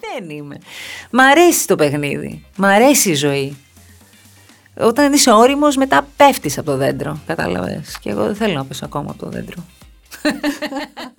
δεν είμαι. Μ' αρέσει το παιχνίδι. Μ' αρέσει η ζωή. Όταν είσαι όριμος, μετά πέφτεις από το δέντρο. Κατάλαβες. Και εγώ δεν θέλω να πέσω ακόμα από το δέντρο.